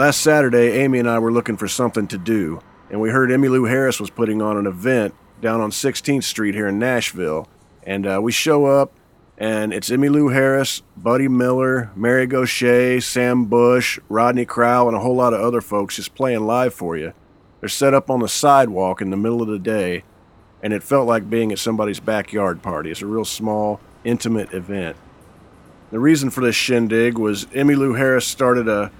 Last Saturday, Amy and I were looking for something to do, and we heard Emmylou Harris was putting on an event down on 16th Street here in Nashville. And uh, we show up, and it's Emmylou Harris, Buddy Miller, Mary Gauthier, Sam Bush, Rodney Crowell, and a whole lot of other folks just playing live for you. They're set up on the sidewalk in the middle of the day, and it felt like being at somebody's backyard party. It's a real small, intimate event. The reason for this shindig was Emmylou Harris started a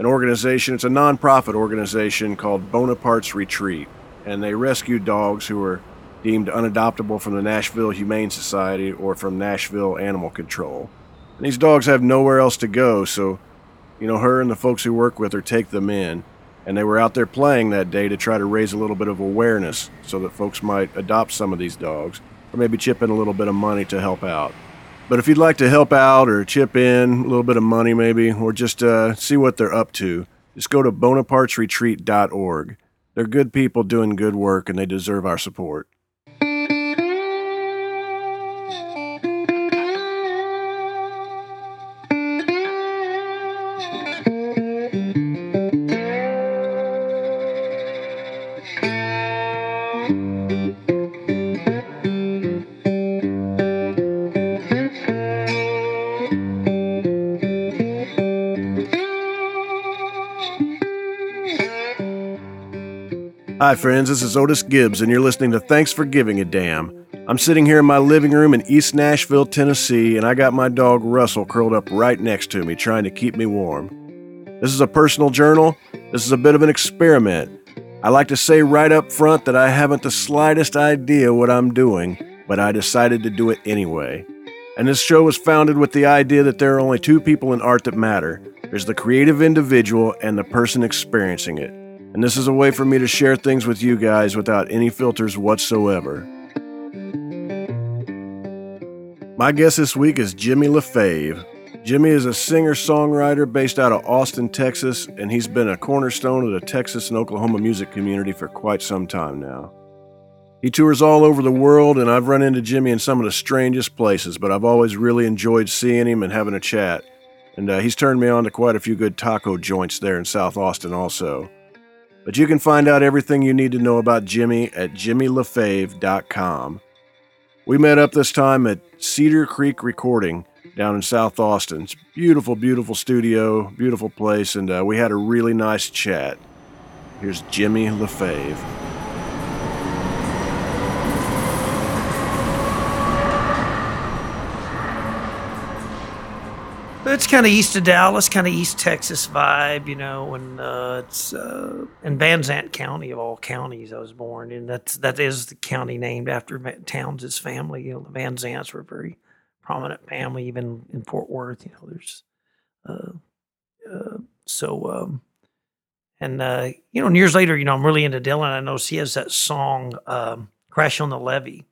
an organization. It's a nonprofit organization called Bonaparte's Retreat, and they rescue dogs who are deemed unadoptable from the Nashville Humane Society or from Nashville Animal Control. And these dogs have nowhere else to go, so you know her and the folks who work with her take them in. And they were out there playing that day to try to raise a little bit of awareness so that folks might adopt some of these dogs or maybe chip in a little bit of money to help out. But if you'd like to help out or chip in a little bit of money, maybe, or just uh, see what they're up to, just go to bonapartesretreat.org. They're good people doing good work, and they deserve our support. Hi, friends. This is Otis Gibbs, and you're listening to Thanks for Giving a Damn. I'm sitting here in my living room in East Nashville, Tennessee, and I got my dog Russell curled up right next to me, trying to keep me warm. This is a personal journal. This is a bit of an experiment. I like to say right up front that I haven't the slightest idea what I'm doing, but I decided to do it anyway. And this show was founded with the idea that there are only two people in art that matter there's the creative individual and the person experiencing it. And this is a way for me to share things with you guys without any filters whatsoever. My guest this week is Jimmy LaFave. Jimmy is a singer songwriter based out of Austin, Texas, and he's been a cornerstone of the Texas and Oklahoma music community for quite some time now. He tours all over the world, and I've run into Jimmy in some of the strangest places, but I've always really enjoyed seeing him and having a chat. And uh, he's turned me on to quite a few good taco joints there in South Austin, also. But you can find out everything you need to know about Jimmy at jimmylafave.com. We met up this time at Cedar Creek Recording down in South Austin. It's beautiful, beautiful studio, beautiful place, and uh, we had a really nice chat. Here's Jimmy LaFave. It's kind of east of Dallas, kind of East Texas vibe, you know, and uh, it's uh, in Van Zandt County of all counties. I was born in. That's that is the county named after Townes' family. You know, the Van Zandts were a very prominent family, even in Fort Worth. You know, there's uh, uh, so um, and uh, you know, and years later, you know, I'm really into Dylan. I know he has that song um, "Crash on the Levee."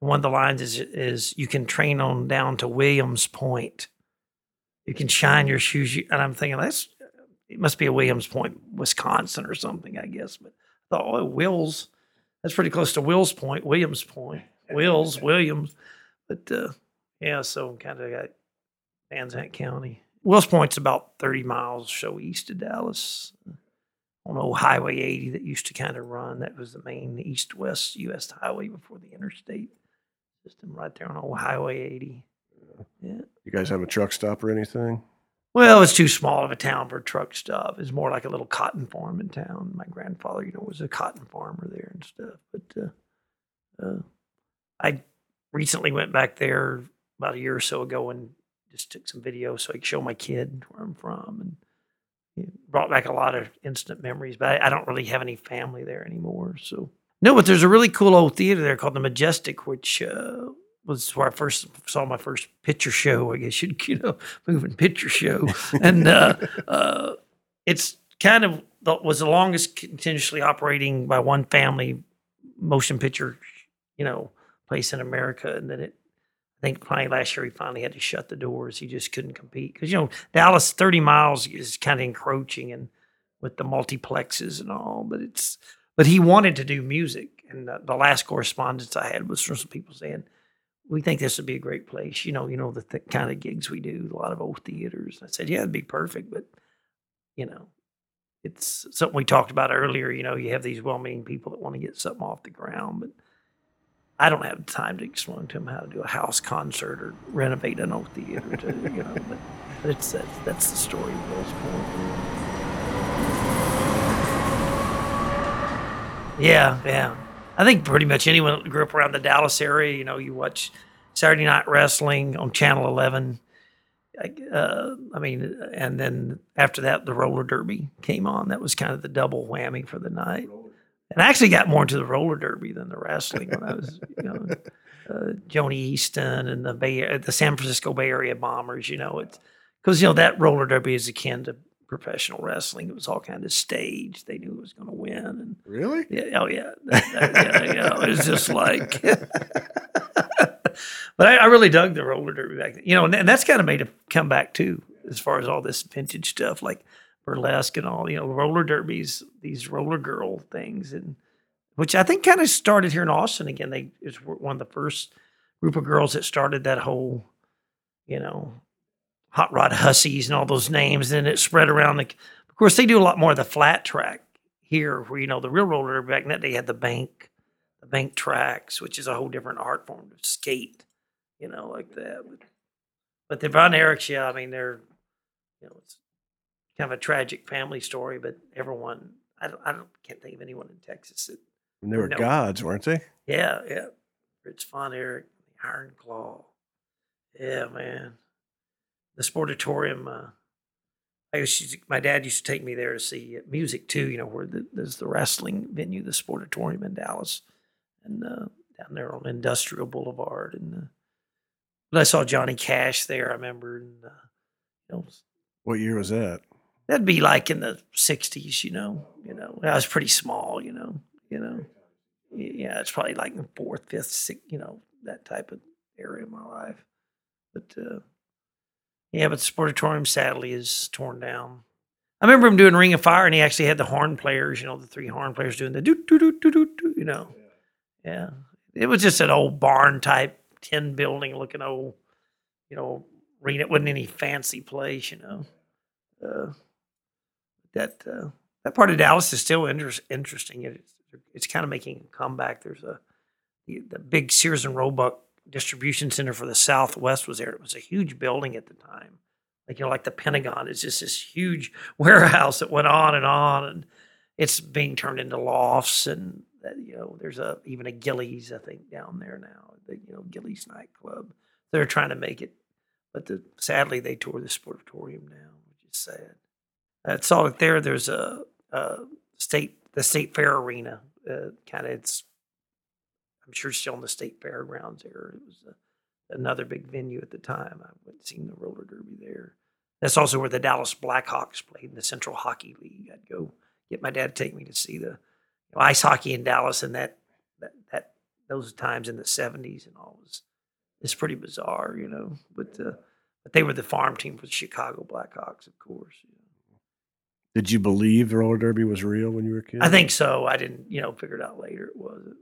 One of the lines is is you can train on down to Williams Point you can shine your shoes. And I'm thinking that's it must be a Williams Point, Wisconsin or something, I guess. But I thought, oh, Wills, that's pretty close to Wills Point, Williams Point, Wills, Williams. But uh, yeah, so kind of got Van Zandt County. Wills Point's about 30 miles so east of Dallas on old Highway 80 that used to kind of run. That was the main east west US highway before the interstate system right there on old Highway 80. Yeah. You guys have a truck stop or anything? Well, it's too small of a town for a truck stop. It's more like a little cotton farm in town. My grandfather, you know, was a cotton farmer there and stuff. But uh, uh, I recently went back there about a year or so ago and just took some video so I could show my kid where I'm from and brought back a lot of instant memories. But I, I don't really have any family there anymore. So no, but there's a really cool old theater there called the Majestic, which uh, was where I first saw my first picture show. I guess you'd you know moving picture show, and uh, uh, it's kind of was the longest continuously operating by one family motion picture, you know, place in America, and then it. I think probably last year he finally had to shut the doors. He just couldn't compete because you know Dallas thirty miles is kind of encroaching and with the multiplexes and all, but it's but he wanted to do music, and the, the last correspondence I had was from some people saying we think this would be a great place. You know, you know the th- kind of gigs we do, a lot of old theaters. I said, yeah, it'd be perfect, but you know, it's something we talked about earlier. You know, you have these well-meaning people that want to get something off the ground, but I don't have time to explain to them how to do a house concert or renovate an old theater. To you know, but, but it's that's, that's the story of Bill's Point. Yeah, yeah. I think pretty much anyone that grew up around the Dallas area, you know, you watch Saturday Night Wrestling on Channel 11. Uh, I mean, and then after that, the roller derby came on. That was kind of the double whammy for the night. And I actually got more into the roller derby than the wrestling when I was, you know, uh, Joanie Weston and the Bay, the San Francisco Bay Area Bombers. You know, it's because you know that roller derby is akin to professional wrestling. It was all kind of staged. They knew it was going to win. And really? Yeah. Oh yeah. That, that, yeah, yeah. It was just like. but I, I, really dug the roller derby back then. You know, and, and that's kind of made a comeback too, as far as all this vintage stuff like burlesque and all. You know, roller derbies, these roller girl things, and which I think kind of started here in Austin again. They it was one of the first group of girls that started that whole, you know, hot rod hussies and all those names. And it spread around. The, of course, they do a lot more of the flat track here, where you know the real roller back in that day had the bank, the bank tracks, which is a whole different art form to skate, you know, like that. But, but the Von Erichs, yeah, I mean they're, you know, it's kind of a tragic family story, but everyone, I don't, I don't, can't think of anyone in Texas that. And they were gods, weren't they? Yeah, yeah. Fritz Von Erich, Iron Claw. Yeah, man the sportatorium. Uh, I used my dad used to take me there to see music too. You know where the, there's the wrestling venue, the sportatorium in Dallas, and uh, down there on Industrial Boulevard. And uh, but I saw Johnny Cash there. I remember. And, uh, you know, what year was that? That'd be like in the '60s. You know, you know, I was pretty small. You know, you know, yeah, it's probably like the fourth, fifth, sixth, you know, that type of area of my life. But uh, yeah, but the sportatorium sadly is torn down. I remember him doing Ring of Fire, and he actually had the horn players, you know, the three horn players doing the do do do do do do, you know. Yeah, it was just an old barn type tin building looking old, you know, arena. It wasn't any fancy place, you know. Uh, that uh, that part of Dallas is still inter- interesting. It's it's kind of making a comeback. There's a the, the big Sears and Roebuck distribution center for the Southwest was there. It was a huge building at the time. Like, you know, like the Pentagon is just this huge warehouse that went on and on. And it's being turned into lofts. And, uh, you know, there's a even a Gilley's I think, down there now, the, you know, Gilley's nightclub. They're trying to make it. But the, sadly, they tore the sportatorium down, which is sad. At Salt Lake there, there's a, a state, the State Fair Arena. Uh, kind of, it's I'm sure still in the state fairgrounds there. It was a, another big venue at the time. I went and seen the roller derby there. That's also where the Dallas Blackhawks played in the Central Hockey League. I'd go get my dad to take me to see the you know, ice hockey in Dallas, and that that that those times in the '70s and all was it's pretty bizarre, you know. But uh, but they were the farm team for the Chicago Blackhawks, of course. You know. Did you believe the roller derby was real when you were a kid? I think so. I didn't, you know, figure it out later. It wasn't.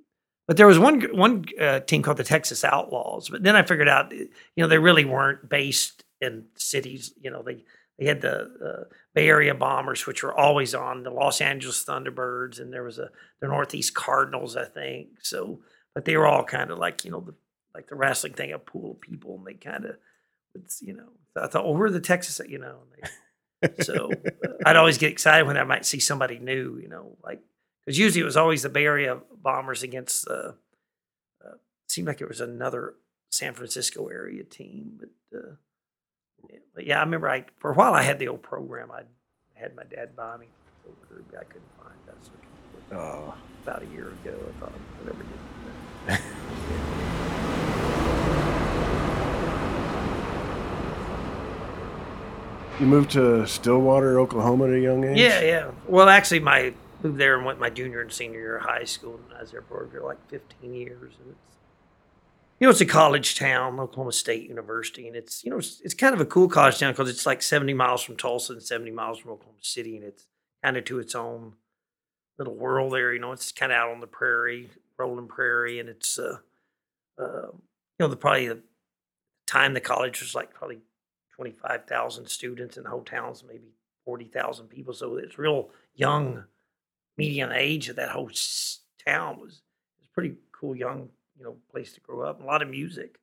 But there was one one uh, team called the Texas Outlaws. But then I figured out, you know, they really weren't based in cities. You know, they they had the uh, Bay Area Bombers, which were always on the Los Angeles Thunderbirds, and there was a the Northeast Cardinals, I think. So, but they were all kind of like you know the like the wrestling thing, a pool of people, and they kind of, it's you know, I thought, oh, we're the Texas, you know. They, so uh, I'd always get excited when I might see somebody new, you know, like because usually it was always the Bay Area bombers against the. Uh, seemed like it was another San Francisco area team, but, uh, yeah, but yeah, I remember I for a while I had the old program. I had my dad buy me. I couldn't find that. oh. About a year ago, I thought I never did. You moved to Stillwater, Oklahoma at a young age? Yeah, yeah. Well, actually, my moved there and went my junior and senior year of high school, and I was there for like 15 years. And it's, you know, it's a college town, Oklahoma State University, and it's, you know, it's, it's kind of a cool college town because it's like 70 miles from Tulsa and 70 miles from Oklahoma City, and it's kind of to its own little world there. You know, it's kind of out on the prairie, rolling prairie, and it's, uh, uh, you know, the probably the time the college was like probably 25,000 students, and the whole town's maybe forty thousand people. So it's real young, median age of that whole town was was pretty cool, young you know place to grow up. A lot of music.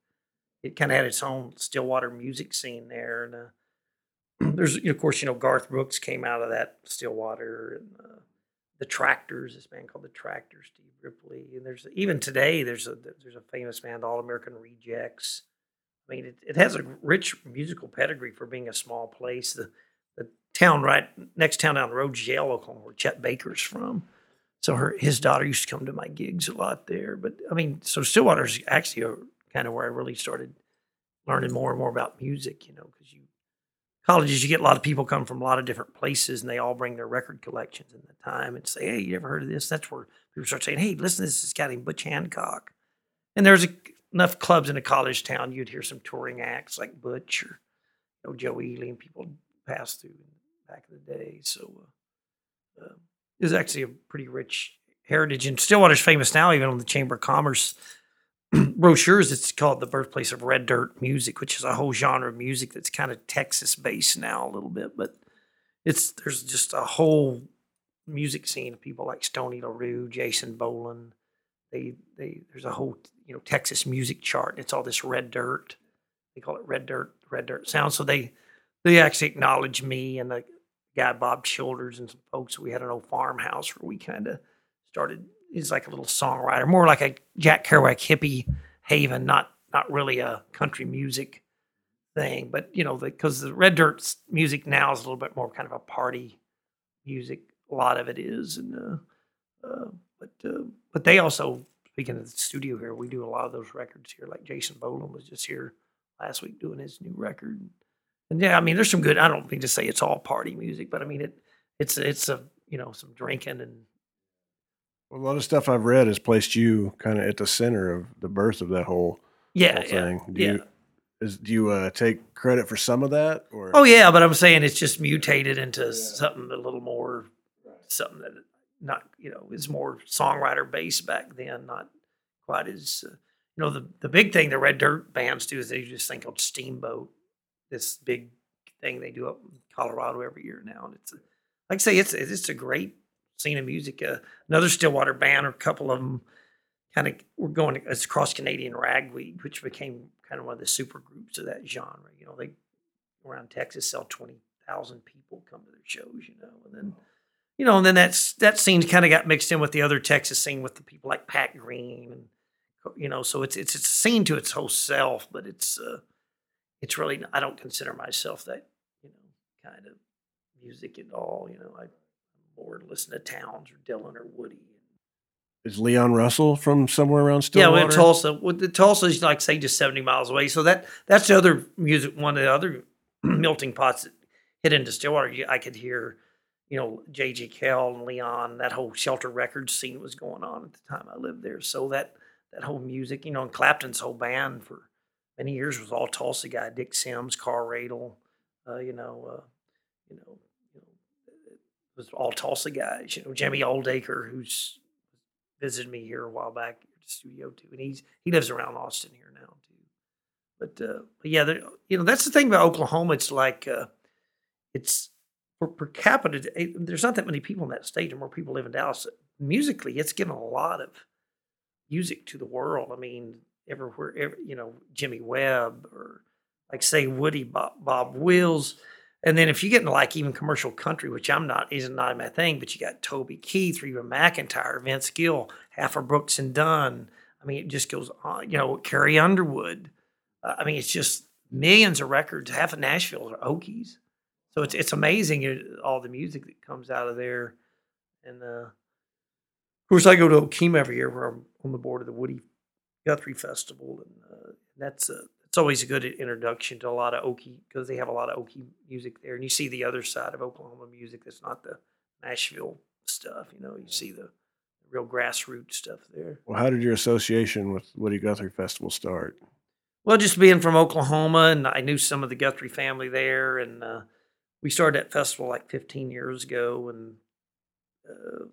It kind of had its own Stillwater music scene there, and uh, there's of course you know Garth Brooks came out of that Stillwater, and uh, the Tractors, this band called the Tractors, Steve Ripley, and there's even today there's a there's a famous band, All American Rejects. I mean, it, it has a rich musical pedigree for being a small place. The town right next town down the road, Yale, Oklahoma, where Chet Baker's from. So her his daughter used to come to my gigs a lot there. But I mean, so Stillwater's actually a, kind of where I really started learning more and more about music. You know, because you colleges you get a lot of people come from a lot of different places, and they all bring their record collections in the time and say, "Hey, you ever heard of this?" That's where people start saying, "Hey, listen, this this guy named Butch Hancock." And there's a, enough clubs in a college town you'd hear some touring acts like Butch or you know, Joe Ely and people pass through back in the day. So uh, uh, it was actually a pretty rich heritage. And Stillwater's famous now, even on the Chamber of Commerce brochures. It's called the birthplace of red dirt music, which is a whole genre of music that's kind of Texas based now a little bit. But it's there's just a whole music scene of people like Stoney LaRue, Jason Boland. They they there's a whole you know Texas music chart. It's all this red dirt. They call it red dirt, red dirt sound. So they they actually acknowledge me and the guy Bob Childers and some folks. We had an old farmhouse where we kind of started. He's like a little songwriter, more like a Jack Kerouac hippie haven, not not really a country music thing. But you know, because the, the red dirt s- music now is a little bit more kind of a party music. A lot of it is, and uh, uh, but uh, but they also speaking of the studio here, we do a lot of those records here. Like Jason Boland was just here last week doing his new record. And yeah, I mean, there's some good. I don't mean to say it's all party music, but I mean it. It's it's a you know some drinking and Well, a lot of stuff I've read has placed you kind of at the center of the birth of that whole, yeah, whole yeah, thing. Do yeah. you is do you uh, take credit for some of that or Oh yeah, but I'm saying it's just mutated into something a little more, something that not you know is more songwriter based back then, not quite as uh, you know the the big thing the Red Dirt bands do is they just think thing called Steamboat, this big thing they do up in Colorado every year now, and it's like I say it's it's a great scene of music. Uh, another Stillwater band, or a couple of them, kind of were going as cross Canadian ragweed, which became kind of one of the super groups of that genre. You know, they around Texas sell twenty thousand people come to their shows, you know, and then you know, and then that's that scene kind of got mixed in with the other Texas scene with the people like Pat Green and you know, so it's it's it's a scene to its whole self, but it's uh it's really I don't consider myself that you know kind of music at all. You know, I, I'm more listen to Townes or Dylan or Woody. is Leon Russell from somewhere around Yeah, Stillwater? well, in Tulsa. Well, the Tulsa is like say just seventy miles away. So that that's the other music. One of the other melting pots that hit into Stillwater. I could hear, you know, J.J. Cale and Leon. That whole Shelter Records scene was going on at the time I lived there. So that that whole music, you know, and Clapton's whole band for many years was all Tulsa guy. Dick Sims, Carl Radle, uh, you know, uh, you know, you know, was all Tulsa guys. You know, Jimmy Oldaker, who's visited me here a while back at the studio too, and he's he lives around Austin here now too. But, uh, yeah, you know that's the thing about Oklahoma. It's like uh, it's per, per capita. eh, There's not that many people in that state, and more people live in Dallas. Musically, it's given a lot of music to the world. I mean, everywhere, every, you know, Jimmy Webb or like say Woody Bob, Bob Wills. And then if you get into like even commercial country, which I'm not, isn't not my thing, but you got Toby Keith, Reba McEntire, Vince Gill, Half of Brooks and Dunn. I mean, it just goes on. You know, Carrie Underwood. Uh, I mean, it's just millions of records. Half of Nashville are Okies, so it's it's amazing all the music that comes out of there. And uh, of course, I go to Okemah every year, where I'm on the board of the Woody Guthrie Festival, and uh, that's a it's always a good introduction to a lot of Okie because they have a lot of Okie music there, and you see the other side of Oklahoma music that's not the Nashville stuff. You know, you see the real grassroots stuff there. Well, how did your association with Woody Guthrie Festival start? Well, just being from Oklahoma, and I knew some of the Guthrie family there, and uh, we started that festival like 15 years ago, and uh,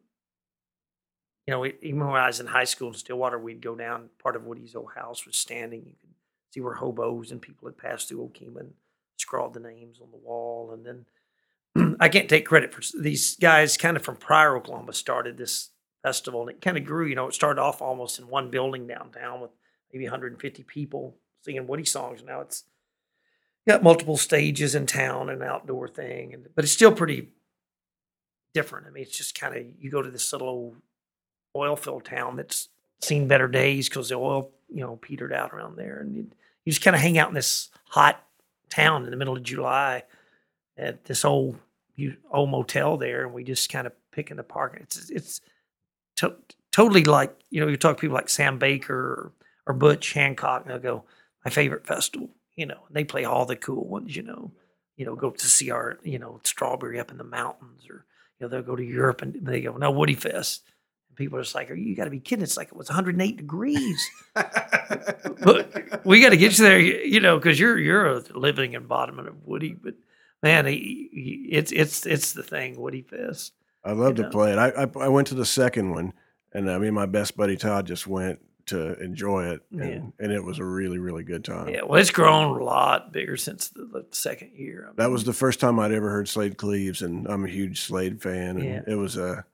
you know, even when I was in high school in Stillwater, we'd go down. Part of Woody's old house was standing. You could see where hobos and people had passed through Okemah and scrawled the names on the wall, and then I can't take credit for these guys. Kind of from Pryor, Oklahoma, started this festival, and it kind of grew. You know, it started off almost in one building downtown with maybe 150 people singing Woody songs. Now it's got multiple stages in town, and outdoor thing, and but it's still pretty different. I mean, it's just kind of you go to this little oil field town that's seen better days because the oil, you know, petered out around there, and you, just kind of hang out in this hot town in the middle of July at this old old motel there, and we just kind of pick in the park. It's it's to, totally like you know you talk to people like Sam Baker or, or Butch Hancock, and they'll go my favorite festival, you know, and they play all the cool ones, you know, you know, go to see our you know Strawberry up in the mountains, or you know they'll go to Europe and they go no Woody Fest. People are just like, "Are you got to be kidding? It's like it was 108 degrees." but we got to get you there, you know, because you're you're a living embodiment of Woody. But man, he, he- it's it's it's the thing, Woody Fest. I love to know. play it. I, I I went to the second one, and uh, I mean my best buddy Todd just went to enjoy it, and, Yeah. and it was a really really good time. Yeah, well, it's grown a lot bigger since the, the second year. I That was the first time I'd ever heard Slaid Cleaves, and I'm a huge Slaid fan, and Yeah. it was a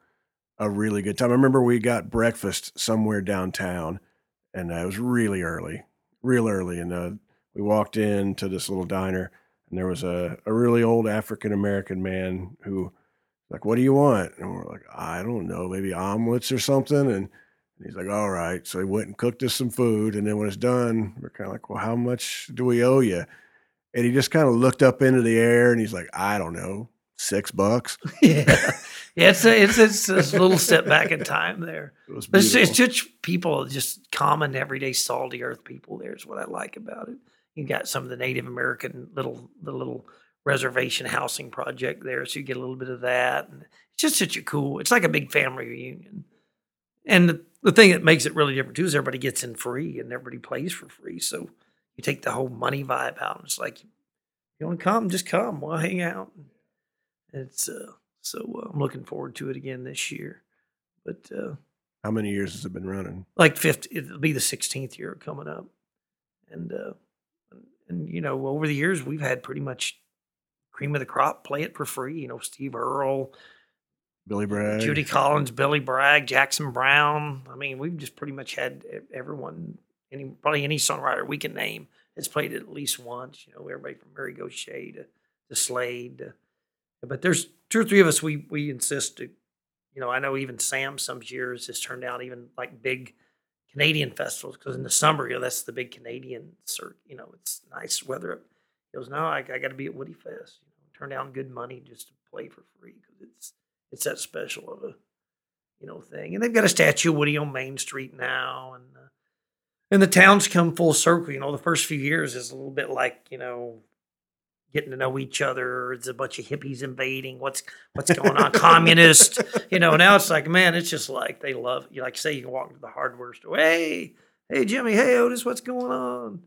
a really good time. I remember we got breakfast somewhere downtown, and uh, it was really early, real early, and uh, we walked into this little diner, and there was a, a really old African American man who, like, what do you want? And we're like, I don't know, maybe omelets or something, and he's like, all right. So he went and cooked us some food, and then when it's done, we're kind of like, well, how much do we owe you? And he just kind of looked up into the air and he's like, I don't know, six bucks. yeah, yeah. It's a, it's it's a little step back in time there. It was But it's, it's just people, just common, everyday, salty earth people. There is what I like about it. You got some of the Native American little the little reservation housing project there, so you get a little bit of that. And it's just such a cool. It's like a big family reunion. And the, the thing that makes it really different too is everybody gets in free and everybody plays for free. So you take the whole money vibe out. And it's like, you want to come, just come. We'll hang out. It's uh, so uh, I'm looking forward to it again this year. But uh, How many years has it been running? like 50 it'll be the 16th year coming up and uh and, you know over the years we've had pretty much cream of the crop play it for free you know steve earle Billy Bragg? judy collins billy bragg jackson browne i mean we've just pretty much had everyone any probably any songwriter we can name has played it at least once you know everybody from mary Gauthier to, to slaid to, but there's two or three of us we we insist to you know, I know even Sam some years has turned out even like big Canadian festivals because in the summer, you know, that's the big Canadian. You know, it's nice weather. He goes, no, I, I got to be at Woody Fest. You know, turn down good money just to play for free because it's it's that special of a you know thing. And they've got a statue of Woody on Main Street now, and uh, and the town's come full circle. You know, the first few years is a little bit like you know getting to know each other. It's a bunch of hippies invading. What's what's going on? Communist. You know, now it's like, man, it's just like they love you. Like, say you can walk into the hardware store. Hey, hey, Jimmy. Hey, Otis. What's going on?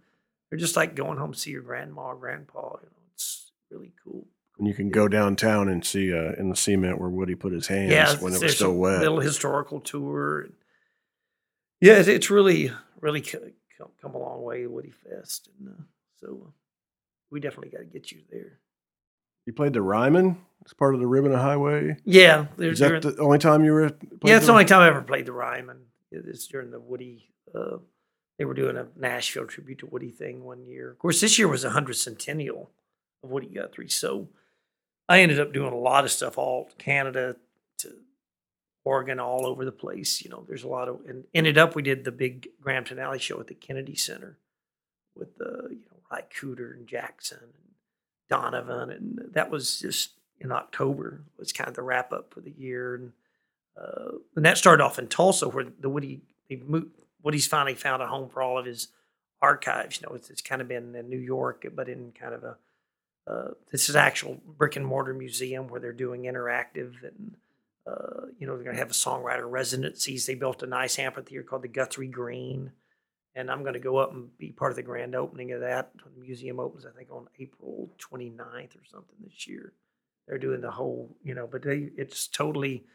They're just like going home to see your grandma or grandpa. You know, it's really cool. And you can go downtown and see uh, in the cement where Woody put his hands yeah, when it was still a wet. little historical tour. Yeah, it's, it's really, really come, come a long way, Woody Fest, and uh, so uh, we definitely got to get you there. You played the Ryman as part of the Ribbon of Highway. Yeah, there's Is that the only time you were? Yeah, it's the only time I ever played the Ryman. It's during the Woody. Uh, they were doing a Nashville tribute to Woody thing one year. Of course, this year was a hundred centennial of Woody Guthrie, so I ended up doing a lot of stuff, all Canada to Oregon, all over the place. You know, there's a lot of, and ended up we did the big Graham Alley show at the Kennedy Center with the you know Ry Cooder and Jackson and Donovan, and that was just in October. It Was kind of the wrap up for the year, and uh, and that started off in Tulsa, where the Woody they moved, Woody's finally found a home for all of his archives. You know, it's, it's kind of been in New York, but in kind of a uh, this is actual brick and mortar museum where they're doing interactive and uh, you know they're going to have a songwriter residencies. They built a nice amphitheater called the Guthrie Green, and I'm going to go up and be part of the grand opening of that. The museum opens, I think, on April 29th or something this year. They're doing the whole, you know, but they it's totally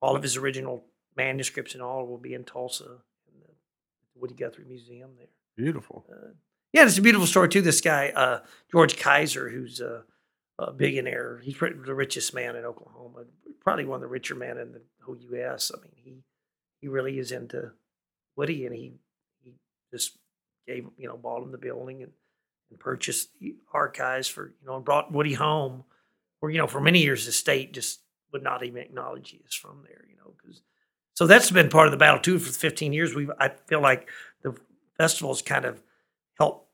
all of his original manuscripts and all will be in Tulsa in the Woody Guthrie Museum there. Beautiful. Uh, yeah, it's a beautiful story too. This guy, uh, George Kaiser, who's a, a billionaire. He's the richest man in Oklahoma, probably one of the richer men in the whole U.S. I mean, he he really is into Woody, and he he just gave you know bought him the building and, and purchased the archives for you know and brought Woody home, where you know for many years the state just would not even acknowledge he is from there, you know, because so that's been part of the battle too for 15 years. We I feel like the festivals kind of helped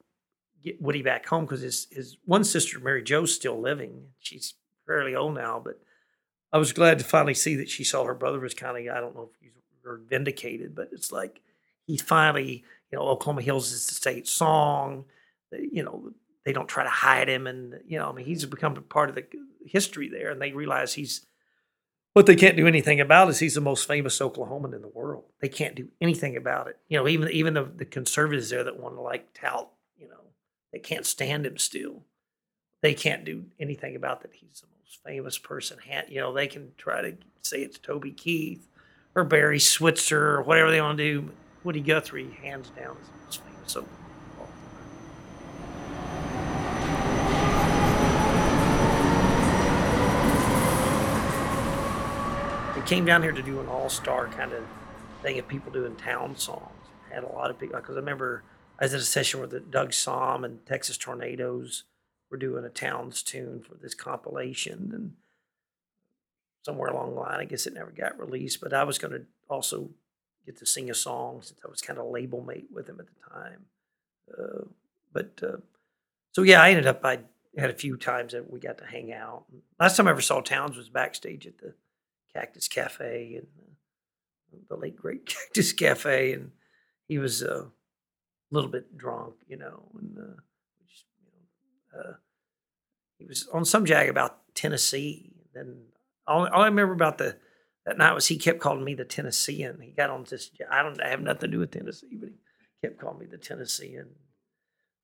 get Woody back home because his his one sister Mary Jo's still living. She's fairly old now, but I was glad to finally see that she saw her brother was kind of I don't know if he's vindicated, but it's like he finally you know Oklahoma Hills is the state song. You know they don't try to hide him, and you know I mean he's become part of the history there, and they realize he's what they can't do anything about is he's the most famous Oklahoman in the world. They can't do anything about it. You know, even even the, the conservatives there that want to like tout, you know, they can't stand him still. They can't do anything about that. He's the most famous person. You know, they can try to say it's Toby Keith or Barry Switzer or whatever they want to do. Woody Guthrie, hands down, is the most famous all. We came down here to do an all-star kind of thing of people doing Townes songs. Had a lot of people because I remember I was at a session the Doug Sahm and Texas Tornadoes were doing a Townes tune for this compilation, and somewhere along the line, I guess it never got released. But I was going to also get to sing a song since I was kind of label mate with him at the time. Uh, but uh, so yeah, I ended up I had a few times that we got to hang out. Last time I ever saw Townes was backstage at the Cactus Cafe and uh, the late great Cactus Cafe, and he was uh, a little bit drunk, you know, and uh, just, you know, he was on some jag about Tennessee. Then all, all I remember about the that night was he kept calling me the Tennessean. He got on this. I don't I have nothing to do with Tennessee, but he kept calling me the Tennessean.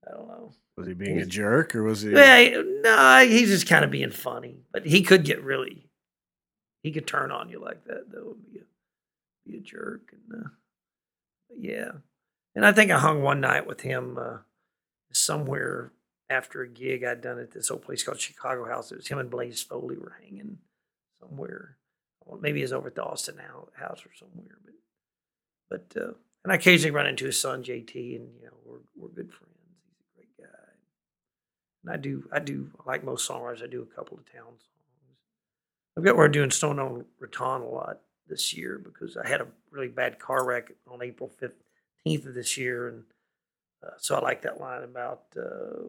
I don't know. Was he being a jerk or was he? Yeah, no, he's just kind of being funny, but he could get really, he could turn on you like that though, be a, be a jerk, and uh, but yeah. And I think I hung one night with him uh, somewhere after a gig I'd done at this old place called Chicago House. It was him and Blaze Foley were hanging somewhere. Maybe he's over at the Austin House or somewhere, but but uh, and I occasionally run into his son JT, and you know we're we're good friends. He's a great guy. And I do, I do, like most songwriters, I do a couple of Townes songs. I've got we're doing Snowin' on Raton a lot this year because I had a really bad car wreck on April fifteenth of this year, and uh, so I like that line about uh,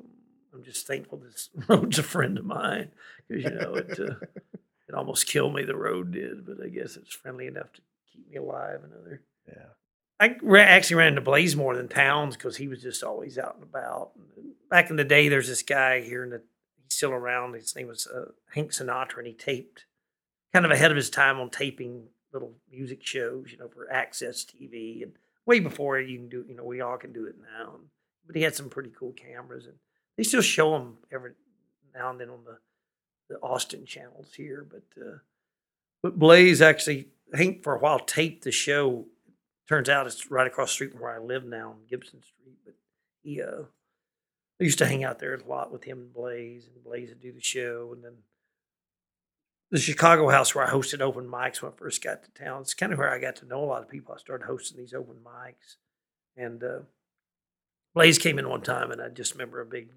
I'm just thankful this road's a friend of mine because you know it uh, it almost killed me. The road did, but I guess it's friendly enough to keep me alive. Another Yeah. I actually ran into Blaze more than Townes because he was just always out and about. Back in the day, there's this guy here, and he's still around. His name was uh, Hank Sinatra, and he taped kind of ahead of his time on taping little music shows, you know, for Access TV, and way before you can do, you know, we all can do it now. But he had some pretty cool cameras, and they still show them every now and then on the the Austin channels here. But uh, but Blaze actually, Hank for a while taped the show turns out it's right across the street from where I live now on Gibson Street. But he, uh, I used to hang out there a lot with him and Blaze, and Blaze would do the show, and then the Chicago house where I hosted open mics when I first got to town. It's kind of where I got to know a lot of people. I started hosting these open mics, and uh, Blaze came in one time, and I just remember a big,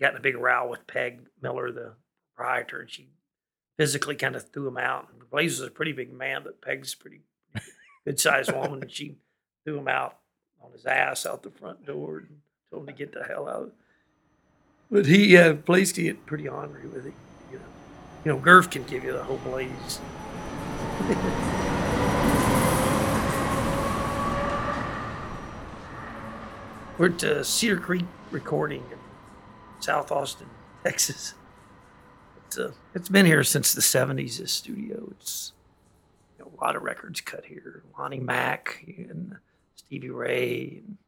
got in a big row with Peg Miller, the proprietor, and she physically kind of threw him out. Blaze was a pretty big man, but Peg's a pretty good sized woman, and she threw him out on his ass out the front door and told him to get the hell out. But he, uh, Blaze get pretty ornery with it. You know, you know, Gurf can give you the whole Blaze. We're at uh, Cedar Creek recording in South Austin, Texas. It's, uh, it's been here since the 70s, this studio. It's you know, a lot of records cut here. Lonnie Mack and Stevie Ray, and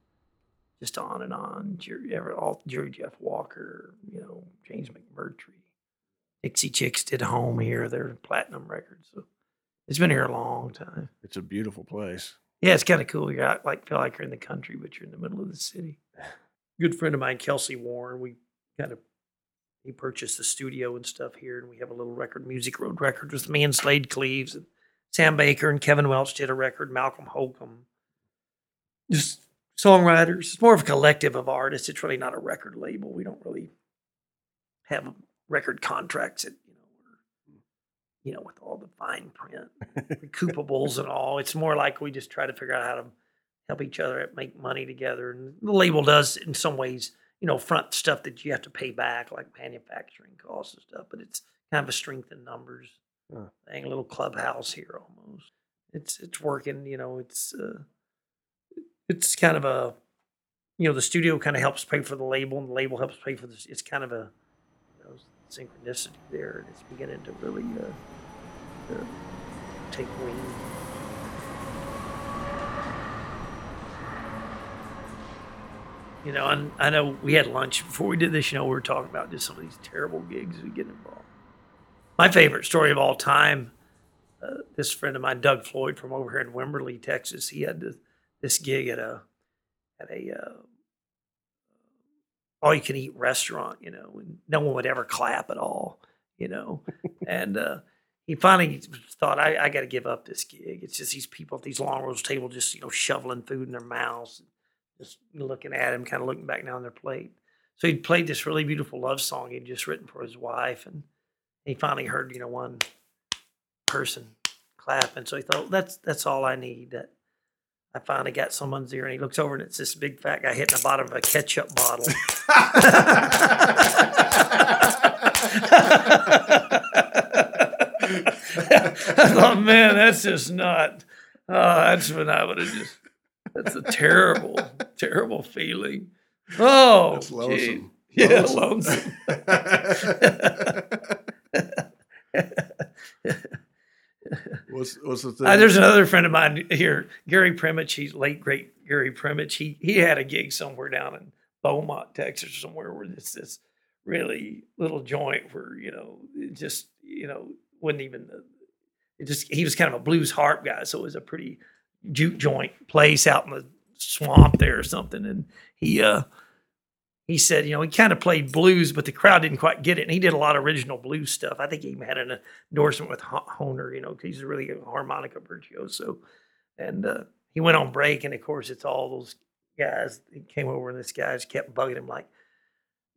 just on and on. Jerry, all, Jerry Jeff Walker, you know, James McMurtry. Dixie Chicks did home here. They're platinum records. So it's been here a long time. It's a beautiful place. Yeah, it's kind of cool. You're out, like feel like you're in the country, but you're in the middle of the city. Good friend of mine, Kelsey Warren. We kind of he purchased the studio and stuff here, and we have a little record, Music Road Records, with me and Slaid Cleaves and Sam Baker and Kevin Welch did a record, Malcolm Holcombe. Just songwriters. It's more of a collective of artists. It's really not a record label. We don't really have record contracts that you know, you know, with all the fine print, recoupables and all. It's more like we just try to figure out how to help each other make money together. And the label does, in some ways, you know, front stuff that you have to pay back, like manufacturing costs and stuff. But it's kind of a strength in numbers Huh. thing, a little clubhouse here almost. It's it's working. You know, it's uh, it's kind of a you know the studio kind of helps pay for the label, and the label helps pay for this. It's kind of a you know, synchronicity there, and it's beginning to really uh, uh, take wing. You know, and I know we had lunch before we did this. You know, we were talking about just some of these terrible gigs we get involved. My favorite story of all time. Uh, this friend of mine, Doug Floyd, from over here in Wimberley, Texas, he had this, gig at a at a uh, all you can eat restaurant, you know, and no one would ever clap at all, you know. and uh, he finally thought, I, I got to give up this gig. It's just these people at these long rows table, just you know, shoveling food in their mouths, just looking at him, kind of looking back down on their plate. So he'd played this really beautiful love song he'd just written for his wife, and he finally heard, you know, one person clap, and so he thought, that's that's all I need. That I finally got someone's ear, and he looks over, and it's this big fat guy hitting the bottom of a ketchup bottle. I thought, man, that's just not. Oh, that's when I would have just. That's a terrible, terrible feeling. Oh, That's gee. lonesome. Yeah, Lonesome. what's what's the thing? Uh, there's another friend of mine here, Gary Primich. He's late great Gary Primich. He he had a gig somewhere down in Beaumont, Texas, or somewhere where it's this really little joint where you know it just you know wasn't even it just he was kind of a blues harp guy, so it was a pretty juke joint place out in the swamp there or something. And he uh he said, you know, he kind of played blues, but the crowd didn't quite get it. And he did a lot of original blues stuff. I think he even had an endorsement with Hohner, you know, because he's a really harmonica virtuoso. And uh, he went on break, and of course, it's all those guys. He came over, and this guy just kept bugging him like,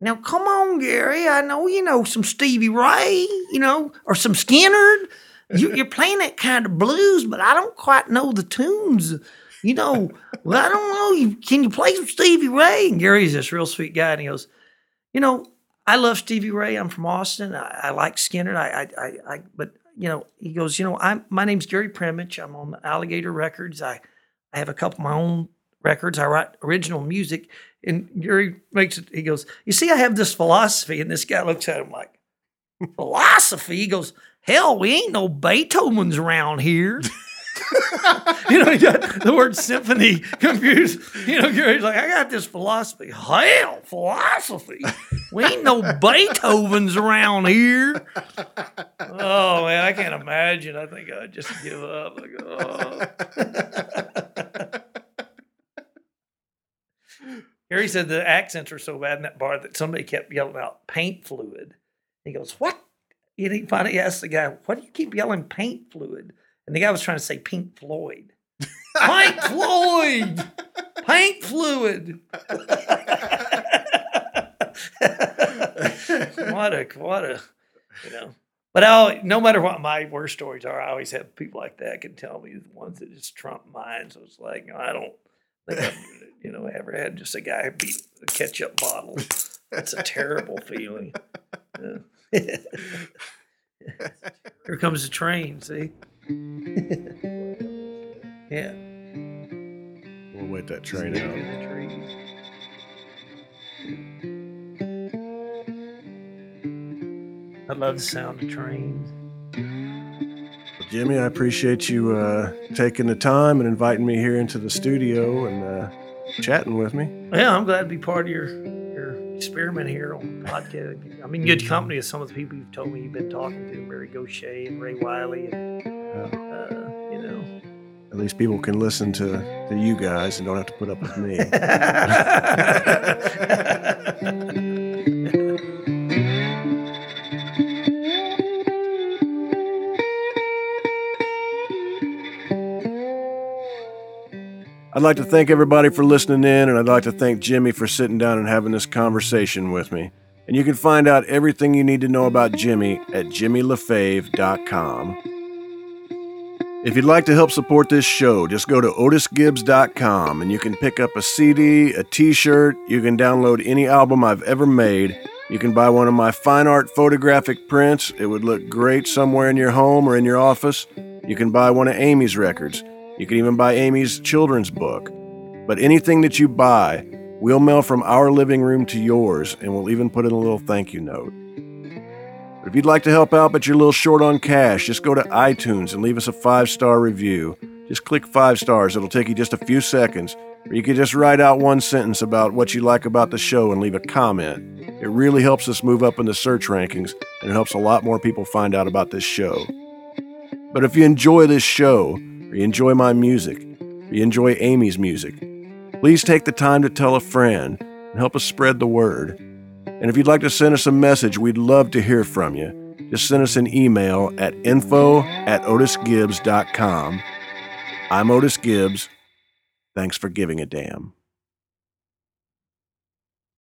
"Now, come on, Gary. I know you know some Stevie Ray, you know, or some Skynyrd. You, you're playing that kind of blues, but I don't quite know the tunes." You know, well, I don't know. Can you play some Stevie Ray? And Gary's this real sweet guy, and he goes, you know, I love Stevie Ray. I'm from Austin. I, I like Skynyrd. I, I, I, I, but you know, he goes, you know, I'm my name's Gary Primich. I'm on Alligator Records. I, I have a couple of my own records. I write original music. And Gary makes it. He goes, you see, I have this philosophy, and this guy looks at him like, philosophy. He goes, hell, we ain't no Beethoven's around here. you know, he got the word symphony confused. You know, Gary's like, I got this philosophy. Hell, philosophy. We ain't no Beethoven's around here. Oh man, I can't imagine. I think I'd just give up. Like, oh. Gary said the accents are so bad in that bar that somebody kept yelling out paint fluid. He goes, What? And he finally asked the guy, Why do you keep yelling paint fluid? And the guy was trying to say Pink Floyd. Pink Floyd! Paint fluid! what a, what a, you know. But I'll, no matter what my worst stories are, I always have people like that can tell me the ones that just trump mine. So it's like, I don't think I've, you know, ever had just a guy beat a ketchup bottle. That's a terrible feeling. Yeah. Here comes the train, see? yeah. We'll wait that train Through out. the trees. I love the sound of trains. Jimmy, I appreciate you uh, taking the time and inviting me here into the studio and uh, chatting with me. Yeah, I'm glad to be part of your your experiment here on podcast. I'm in good company with some of the people you've told me you've been talking to, Mary Gauthier and Ray Wylie, and uh, you know. At least people can listen to, to you guys and don't have to put up with me. I'd like to thank everybody for listening in, and I'd like to thank Jimmy for sitting down and having this conversation with me. And you can find out everything you need to know about Jimmy at jimmylafave.com. If you'd like to help support this show, just go to otisgibbs.com and you can pick up a CD, a t shirt, you can download any album I've ever made. You can buy one of my fine art photographic prints. It would look great somewhere in your home or in your office. You can buy one of Amy's records. You can even buy Amy's children's book. But anything that you buy, we'll mail from our living room to yours, and we'll even put in a little thank you note. But if you'd like to help out but you're a little short on cash, just go to iTunes and leave us a five star review. Just click five stars, it'll take you just a few seconds. Or you can just write out one sentence about what you like about the show and leave a comment. It really helps us move up in the search rankings, and it helps a lot more people find out about this show. But if you enjoy this show, or you enjoy my music, or you enjoy Amy's music, please take the time to tell a friend and help us spread the word. And if you'd like to send us a message, we'd love to hear from you. Just send us an email at info at otisgibbs.com. I'm Otis Gibbs. Thanks for giving a damn.